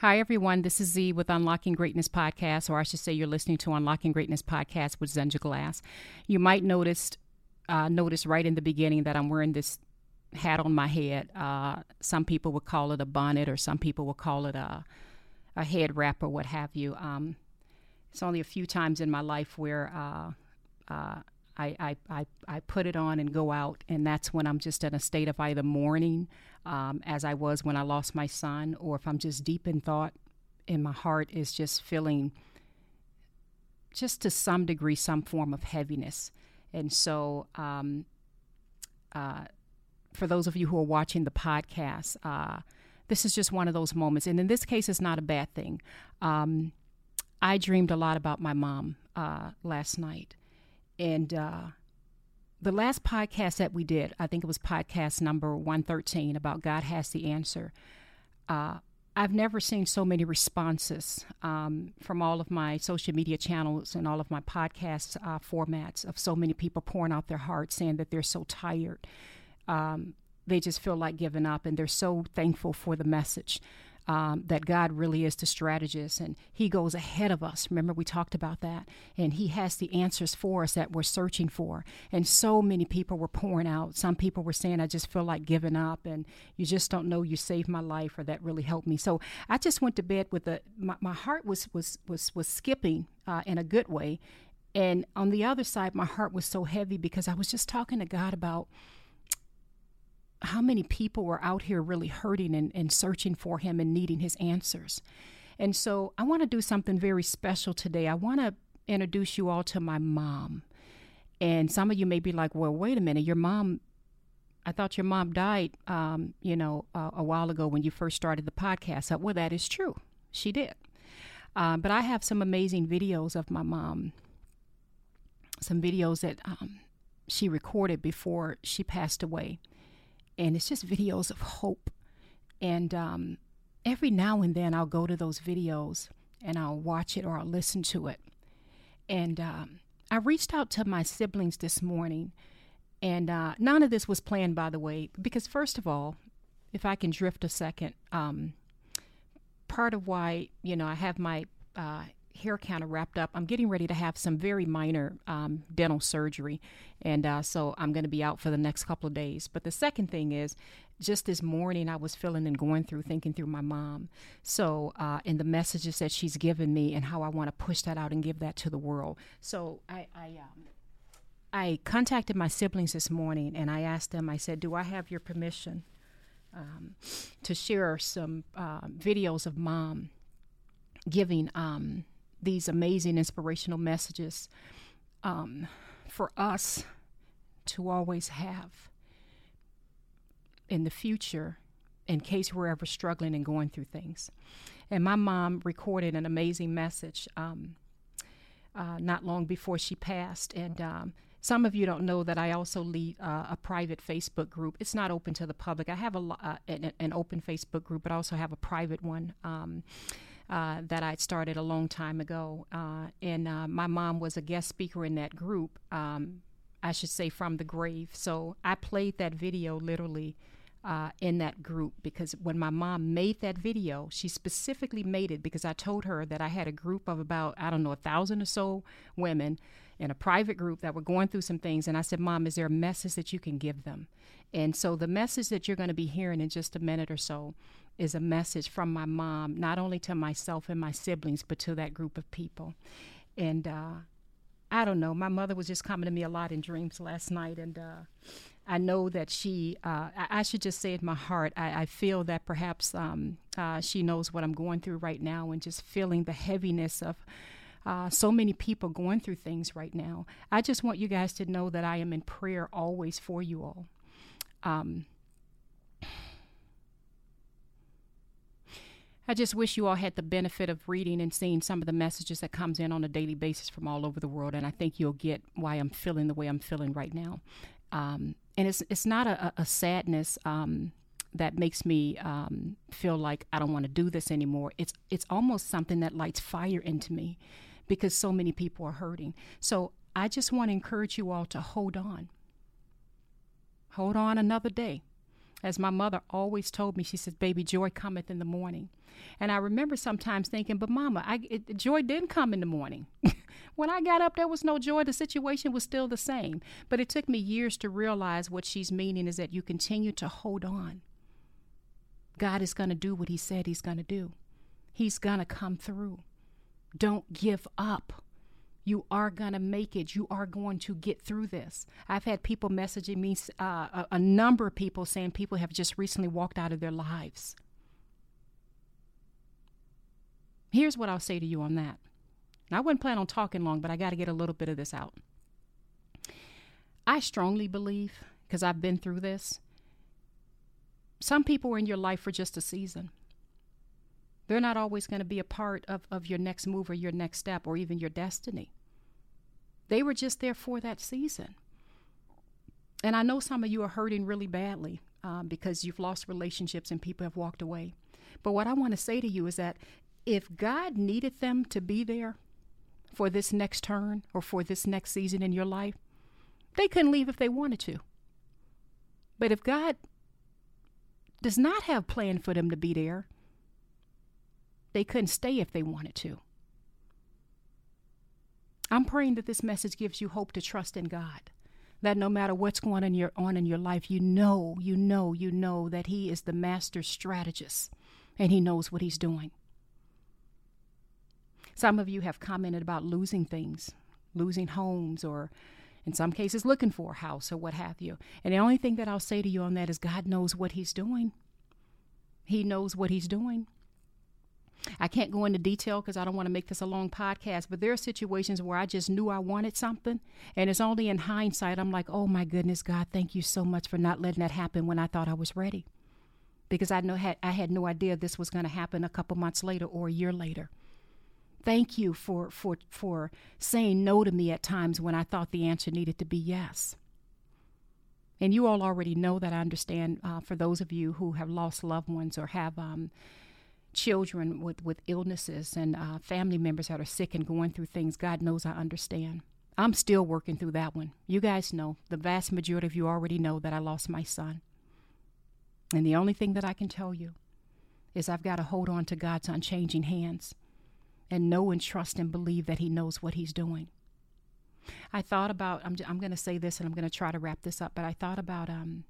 Hi, everyone. This is Z with Unlocking Greatness Podcast, or I should say, you're listening to Unlocking Greatness Podcast with Zenja Glass. You might notice, uh, notice right in the beginning that I'm wearing this hat on my head. Uh, some people would call it a bonnet, or some people would call it a, a head wrap, or what have you. Um, it's only a few times in my life where uh, uh I, I, I, I, put it on and go out, and that's when I'm just in a state of either mourning, um, as I was when I lost my son, or if I'm just deep in thought and my heart is just feeling, just to some degree, some form of heaviness. And so, um, uh, for those of you who are watching the podcast, uh, this is just one of those moments. And in this case, it's not a bad thing. Um, I dreamed a lot about my mom uh, last night and uh, the last podcast that we did, I think it was podcast number 113 about God Has the Answer. Uh, I've never seen so many responses um, from all of my social media channels and all of my podcast uh, formats of so many people pouring out their hearts saying that they're so tired. Um, they just feel like giving up and they're so thankful for the message um, that God really is the strategist and He goes ahead of us. Remember, we talked about that. And He has the answers for us that we're searching for. And so many people were pouring out. Some people were saying, I just feel like giving up, and you just don't know you saved my life, or that really helped me. So I just went to bed with a, my, my heart was, was, was, was skipping uh, in a good way. And on the other side, my heart was so heavy because I was just talking to God about how many people were out here really hurting and, and searching for him and needing his answers. And so I want to do something very special today. I want to introduce you all to my mom. And some of you may be like, well, wait a minute, your mom, I thought your mom died, um, you know, uh, a while ago when you first started the podcast. Well, that is true. She did. Uh, but I have some amazing videos of my mom, some videos that um, she recorded before she passed away and it's just videos of hope. And um, every now and then I'll go to those videos and I'll watch it or I'll listen to it. And um, I reached out to my siblings this morning, and uh, none of this was planned, by the way, because first of all, if I can drift a second, um, part of why you know I have my uh, hair kind of wrapped up. I'm getting ready to have some very minor um, dental surgery, and uh, so I'm going to be out for the next couple of days. But the second thing is, just this morning I was feeling and going through, thinking through my mom. So, uh, and the messages that she's given me, and how I want to push that out and give that to the world. So I, I, um, I contacted my siblings this morning, and I asked them. I said, "Do I have your permission?" Um, to share some uh, videos of mom giving um, these amazing inspirational messages um, for us to always have in the future in case we're ever struggling and going through things. And my mom recorded an amazing message um, uh, not long before she passed. And um, some of you don't know that I also lead uh, a private Facebook group. It's not open to the public. I have a, uh, an, an, open Facebook group, but I also have a private one. Um, uh, that I started a long time ago. Uh, and uh, my mom was a guest speaker in that group, um, I should say from the grave. So I played that video literally uh, in that group because when my mom made that video, she specifically made it because I told her that I had a group of about, I don't know, a thousand or so women in a private group that were going through some things. And I said, Mom, is there a message that you can give them? And so the message that you're going to be hearing in just a minute or so is a message from my mom, not only to myself and my siblings, but to that group of people. And uh, I don't know, my mother was just coming to me a lot in dreams last night. And uh, I know that she, uh, I, I, should just say in my heart, I, I feel that perhaps um, uh, she knows what I'm going through right now and just feeling the heaviness of. Uh, so many people going through things right now. I just want you guys to know that I am in prayer always for you all. Um, I just wish you all had the benefit of reading and seeing some of the messages that comes in on a daily basis from all over the world, and I think you'll get why I'm feeling the way I'm feeling right now. Um, and it's it's not a, a sadness um, that makes me um, feel like I don't want to do this anymore. It's it's almost something that lights fire into me because so many people are hurting. So I just want to encourage you all to hold on. Hold on another day. As my mother always told me, she says, Baby, joy cometh in the morning. And I remember sometimes thinking, But mama, I, it, joy didn't come in the morning. when I got up, there was no joy. The situation was still the same. But it took me years to realize what she's meaning is that you continue to hold on. God is going to do what He said He's going to do, He's going to come through. Don't give up. You are going to make it. You are going to get through this. I've had people messaging me, uh, a, a number of people saying people have just recently walked out of their lives. Here's what I'll say to you on that. I wouldn't plan on talking long, but I got to get a little bit of this out. I strongly believe, because I've been through this, some people are in your life for just a season. They're not always going to be a part of, of your next move or your next step or even your destiny. They were just there for that season. And I know some of you are hurting really badly um, because you've lost relationships and people have walked away. But what I want to say to you is that if God needed them to be there for this next turn or for this next season in your life, they couldn't leave if they wanted to. But if God does not have plan for them to be there, they couldn't stay if they wanted to. I'm praying that this message gives you hope to trust in God. That no matter what's going on in your, on in your life, you know, you know, you know that He is the master strategist and He knows what He's doing. Some of you have commented about losing things, losing homes, or in some cases, looking for a house or what have you. And the only thing that I'll say to you on that is God knows what He's doing. He knows what He's doing. I can't go into detail because I don't want to make this a long podcast, but there are situations where I just knew I wanted something. And it's only in hindsight, I'm like, oh my goodness, God, thank you so much for not letting that happen when I thought I was ready. Because I, know, had, I had no idea this was going to happen a couple months later or a year later. Thank you for, for, for saying no to me at times when I thought the answer needed to be yes. And you all already know that I understand uh, for those of you who have lost loved ones or have um, children with, with illnesses and uh, family members that are sick and going through things, God knows I understand. I'm still working through that one. You guys know, the vast majority of you already know that I lost my son. And the only thing that I can tell you is I've got to hold on to God's unchanging hands and know and trust and believe that He knows what He's doing. I thought about, I'm, I'm going to say this and I'm going to try to wrap this up, but I thought about um,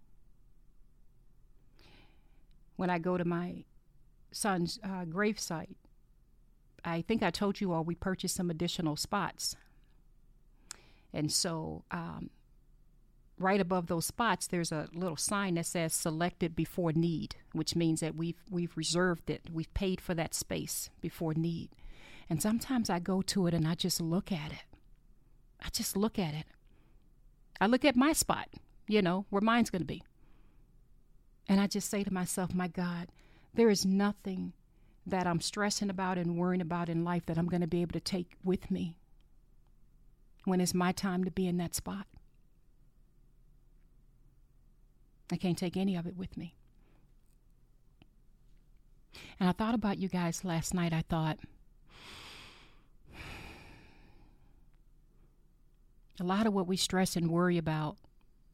when I go to my son's uh, gravesite, I think I told you all we purchased some additional spots. And so, um, right above those spots, there's a little sign that says "Selected before need," which means that we've we've reserved it, we've paid for that space before need. And sometimes I go to it and I just look at it. I just look at it. I look at my spot, you know, where mine's going to be. And I just say to myself, my God, there is nothing that I'm stressing about and worrying about in life that I'm going to be able to take with me when it's my time to be in that spot. I can't take any of it with me. And I thought about you guys last night. I thought, a lot of what we stress and worry about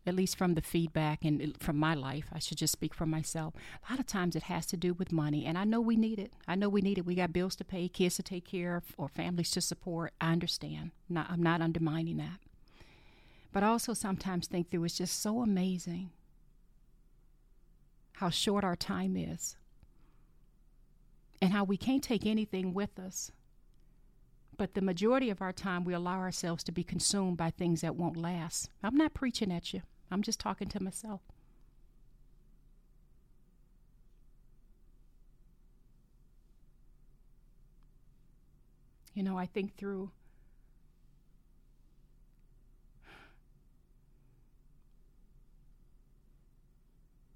at least from the feedback and from my life, I should just speak for myself. A lot of times it has to do with money, and I know we need it. I know we need it. We got bills to pay, kids to take care of, or families to support. I understand. Not, I'm not undermining that. But I also sometimes think through it's just so amazing how short our time is and how we can't take anything with us. But the majority of our time, we allow ourselves to be consumed by things that won't last. I'm not preaching at you. I'm just talking to myself. You know, I think through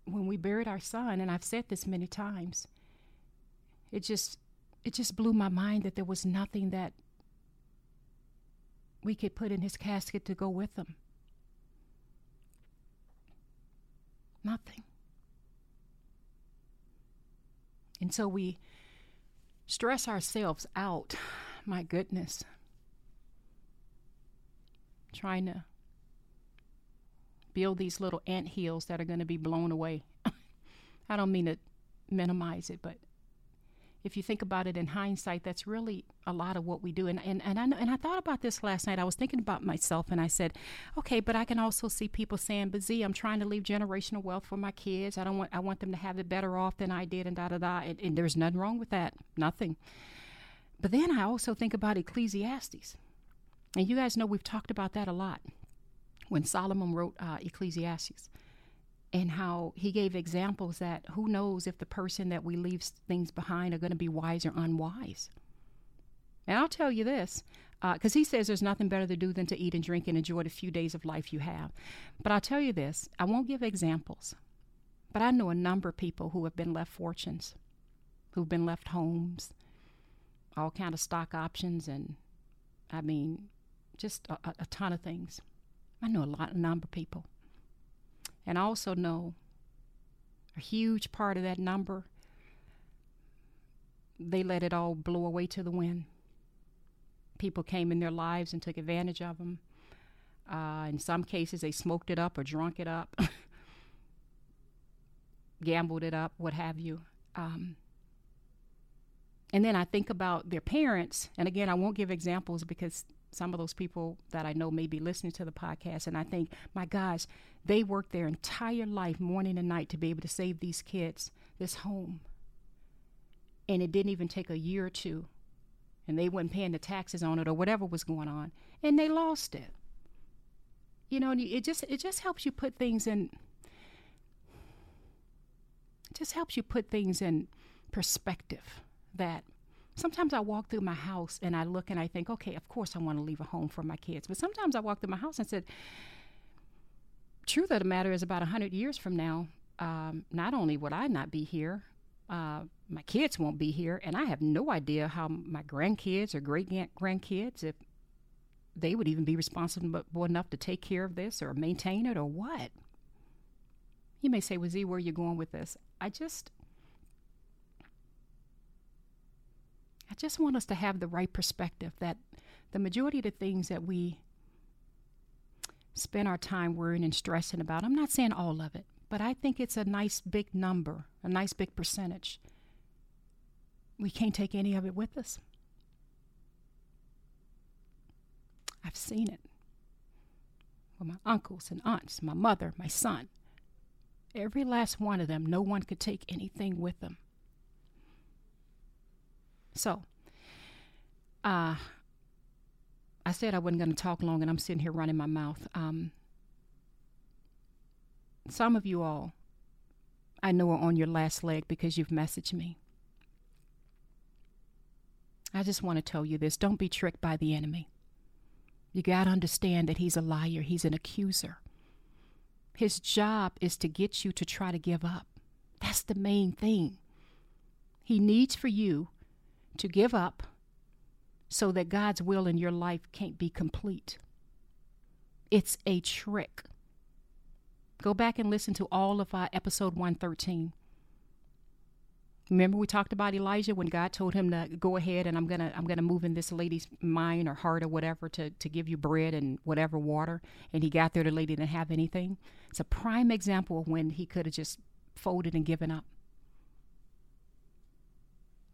when we buried our son, and I've said this many times, it just it just blew my mind that there was nothing that we could put in his casket to go with him. Nothing. And so we stress ourselves out. My goodness. Trying to build these little ant hills that are going to be blown away. I don't mean to minimize it, but if you think about it in hindsight, that's really a lot of what we do. And and and I and I thought about this last night. I was thinking about myself, and I said, okay, but I can also see people saying, "But Z, I'm trying to leave generational wealth for my kids. I don't want I want them to have it better off than I did, and da da da." And, and there's nothing wrong with that, nothing. But then I also think about Ecclesiastes, and you guys know we've talked about that a lot. When Solomon wrote uh, Ecclesiastes, and how he gave examples that who knows if the person that we leave things behind are going to be wise or unwise. And I'll tell you this, because uh, he says there's nothing better to do than to eat and drink and enjoy the few days of life you have. But I'll tell you this, I won't give examples, but I know a number of people who have been left fortunes, who've been left homes, all kind of stock options, and I mean, just a, a ton of things. I know a lot, a number of people. And also know a huge part of that number, they let it all blow away to the wind. People came in their lives and took advantage of them. Uh, in some cases, they smoked it up or drunk it up, gambled it up, what have you. Um, and then I think about their parents, and again, I won't give examples because some of those people that I know may be listening to the podcast, and I think, my gosh, they worked their entire life, morning and night, to be able to save these kids this home. And it didn't even take a year or two, and they weren't paying the taxes on it or whatever was going on, and they lost it. You know, it just it just helps you put things in. Just helps you put things in perspective. That sometimes I walk through my house and I look and I think, okay, of course I want to leave a home for my kids. But sometimes I walk through my house and said, truth of the matter is about 100 years from now, um, not only would I not be here, uh, my kids won't be here, and I have no idea how my grandkids or great grandkids, if they would even be responsible enough to take care of this or maintain it or what. You may say, well, Z, where are you going with this? I just I just want us to have the right perspective that the majority of the things that we spend our time worrying and stressing about, I'm not saying all of it, but I think it's a nice big number, a nice big percentage. We can't take any of it with us. I've seen it with my uncles and aunts, my mother, my son. Every last one of them, no one could take anything with them. So, uh, I said I wasn't going to talk long, and I'm sitting here running my mouth. Um, some of you all, I know, are on your last leg because you've messaged me. I just want to tell you this don't be tricked by the enemy. You got to understand that he's a liar, he's an accuser. His job is to get you to try to give up. That's the main thing. He needs for you to give up so that God's will in your life can't be complete. It's a trick. Go back and listen to all of our episode 113. Remember we talked about Elijah when God told him to go ahead and I'm gonna I'm gonna move in this lady's mind or heart or whatever to, to give you bread and whatever water and he got there the lady didn't have anything. It's a prime example of when he could have just folded and given up.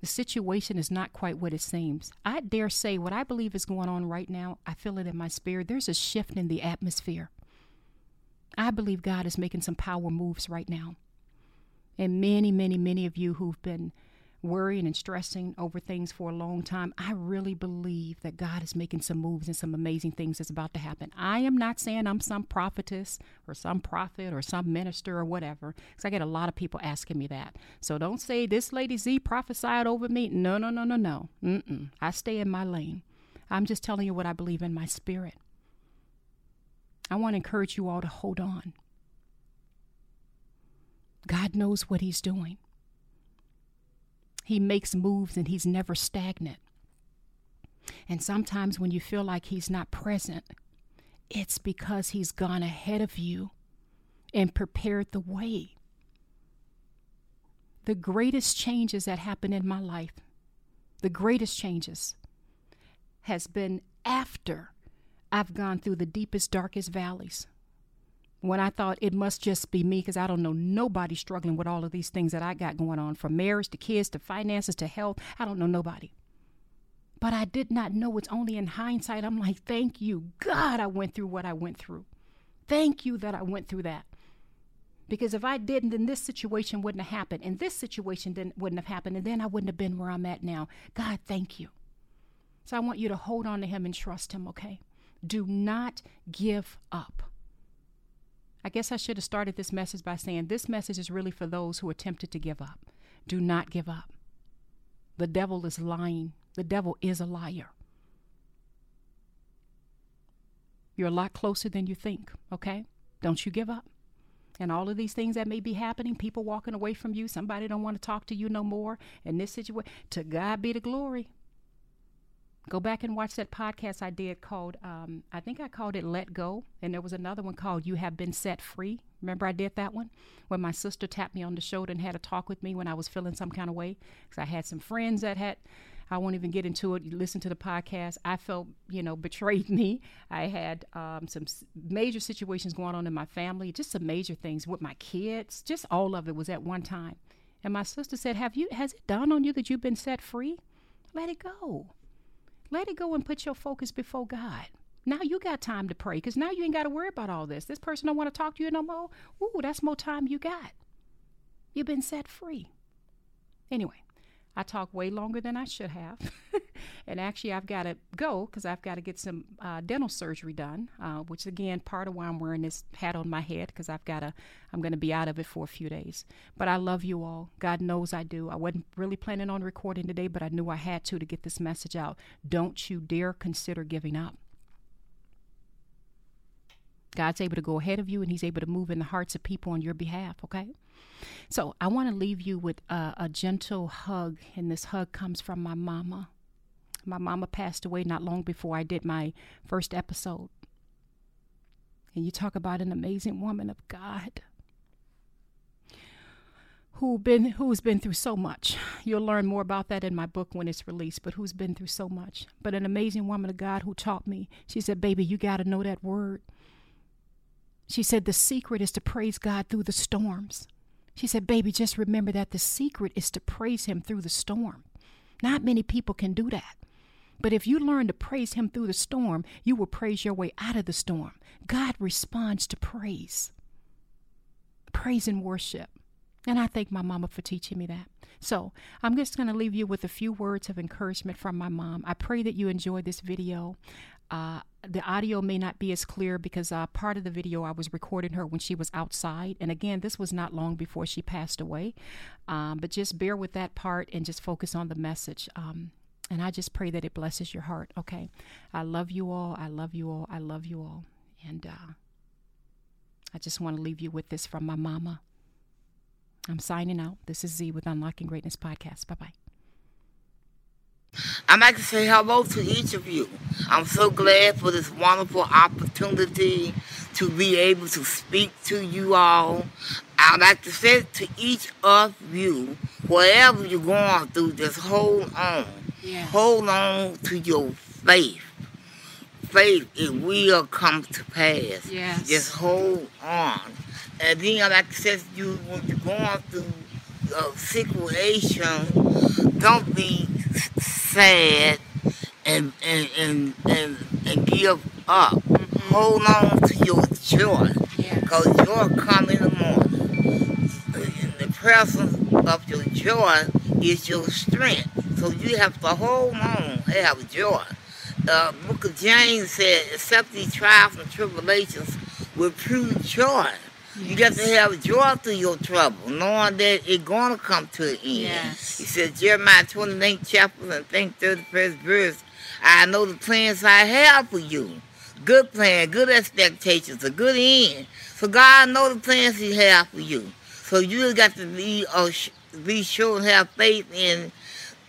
The situation is not quite what it seems. I dare say what I believe is going on right now, I feel it in my spirit. There's a shift in the atmosphere. I believe God is making some power moves right now. And many, many, many of you who've been worrying and stressing over things for a long time, I really believe that God is making some moves and some amazing things that's about to happen. I am not saying I'm some prophetess or some prophet or some minister or whatever, because I get a lot of people asking me that. So don't say this lady Z prophesied over me. No, no, no, no, no. Mm-mm. I stay in my lane. I'm just telling you what I believe in my spirit. I want to encourage you all to hold on. God knows what He's doing. He makes moves and he's never stagnant. And sometimes when you feel like he's not present, it's because he's gone ahead of you and prepared the way. The greatest changes that happen in my life, the greatest changes, has been after I've gone through the deepest, darkest valleys. When I thought it must just be me because I don't know nobody struggling with all of these things that I got going on from marriage to kids to finances to health. I don't know nobody. But I did not know it's only in hindsight. I'm like, thank you, God, I went through what I went through. Thank you that I went through that. Because if I didn't, then this situation wouldn't have happened. And this situation didn't, wouldn't have happened. And then I wouldn't have been where I'm at now. God, thank you. So I want you to hold on to Him and trust Him, okay? Do not give up. I guess I should have started this message by saying this message is really for those who are tempted to give up. Do not give up. The devil is lying, the devil is a liar. You're a lot closer than you think, okay? Don't you give up. And all of these things that may be happening, people walking away from you, somebody don't want to talk to you no more in this situation, to God be the glory. Go back and watch that podcast I did called, um, I think I called it Let Go. And there was another one called You Have Been Set Free. Remember I did that one? When my sister tapped me on the shoulder and had a talk with me when I was feeling some kind of way. Because I had some friends that had, I won't even get into it. Listen to the podcast. I felt, you know, betrayed me. I had um, some major situations going on in my family, just some major things with my kids. Just all of it was at one time. And my sister said, Have you, has it dawned on you that you've been set free? Let it go. Let it go and put your focus before God. Now you got time to pray because now you ain't got to worry about all this. This person don't want to talk to you no more. Ooh, that's more time you got. You've been set free. Anyway, I talk way longer than I should have. and actually, I've got to go because I've got to get some uh, dental surgery done, uh, which again part of why I'm wearing this hat on my head because I've got to, I'm going to be out of it for a few days. But I love you all. God knows I do. I wasn't really planning on recording today, but I knew I had to to get this message out. Don't you dare consider giving up. God's able to go ahead of you and He's able to move in the hearts of people on your behalf, okay? So I want to leave you with a, a gentle hug, and this hug comes from my mama. My mama passed away not long before I did my first episode. And you talk about an amazing woman of God who been who's been through so much. You'll learn more about that in my book when it's released, but who's been through so much. But an amazing woman of God who taught me. She said, "Baby, you got to know that word." She said, "The secret is to praise God through the storms." She said, Baby, just remember that the secret is to praise Him through the storm. Not many people can do that. But if you learn to praise Him through the storm, you will praise your way out of the storm. God responds to praise, praise and worship. And I thank my mama for teaching me that. So I'm just going to leave you with a few words of encouragement from my mom. I pray that you enjoyed this video. Uh, the audio may not be as clear because uh, part of the video I was recording her when she was outside. And again, this was not long before she passed away. Um, but just bear with that part and just focus on the message. Um, and I just pray that it blesses your heart. Okay. I love you all. I love you all. I love you all. And uh, I just want to leave you with this from my mama. I'm signing out. This is Z with Unlocking Greatness Podcast. Bye bye. I'd like to say hello to each of you. I'm so glad for this wonderful opportunity to be able to speak to you all. I'd like to say to each of you, whatever you're going through, just hold on. Yes. Hold on to your faith. Faith, it will come to pass. Yes. Just hold on. And then like say to you, when you're going through a situation, don't be sad and and and and, and give up. Mm-hmm. Hold on to your joy, because yes. joy comes in the morning. In the presence of your joy is your strength. So you have to hold on, and have joy. Uh, Book of James said, "Accept these trials and tribulations with prove joy." You got to have joy through your trouble, knowing that it's going to come to an end. Yes. He said, Jeremiah 29th chapter and think 31st verse, I know the plans I have for you. Good plan, good expectations, a good end. So God know the plans he has for you. So you got to be, uh, be sure and have faith in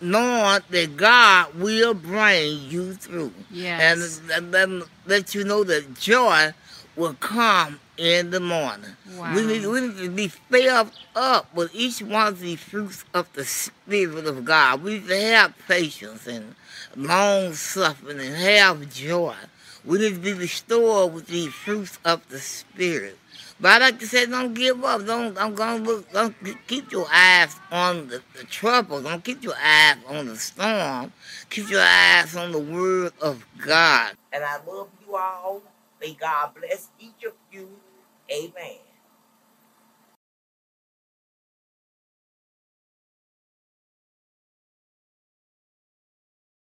knowing that God will bring you through. Yes. And, and, and let you know that joy will come in the morning. Wow. We, need, we need to be filled up with each one of the fruits of the Spirit of God. We need to have patience and long suffering and have joy. We need to be restored with the fruits of the Spirit. But I like to say, don't give up. Don't, look, don't keep your eyes on the, the trouble. Don't keep your eyes on the storm. Keep your eyes on the word of God. And I love you all. May God bless each of you. Amen.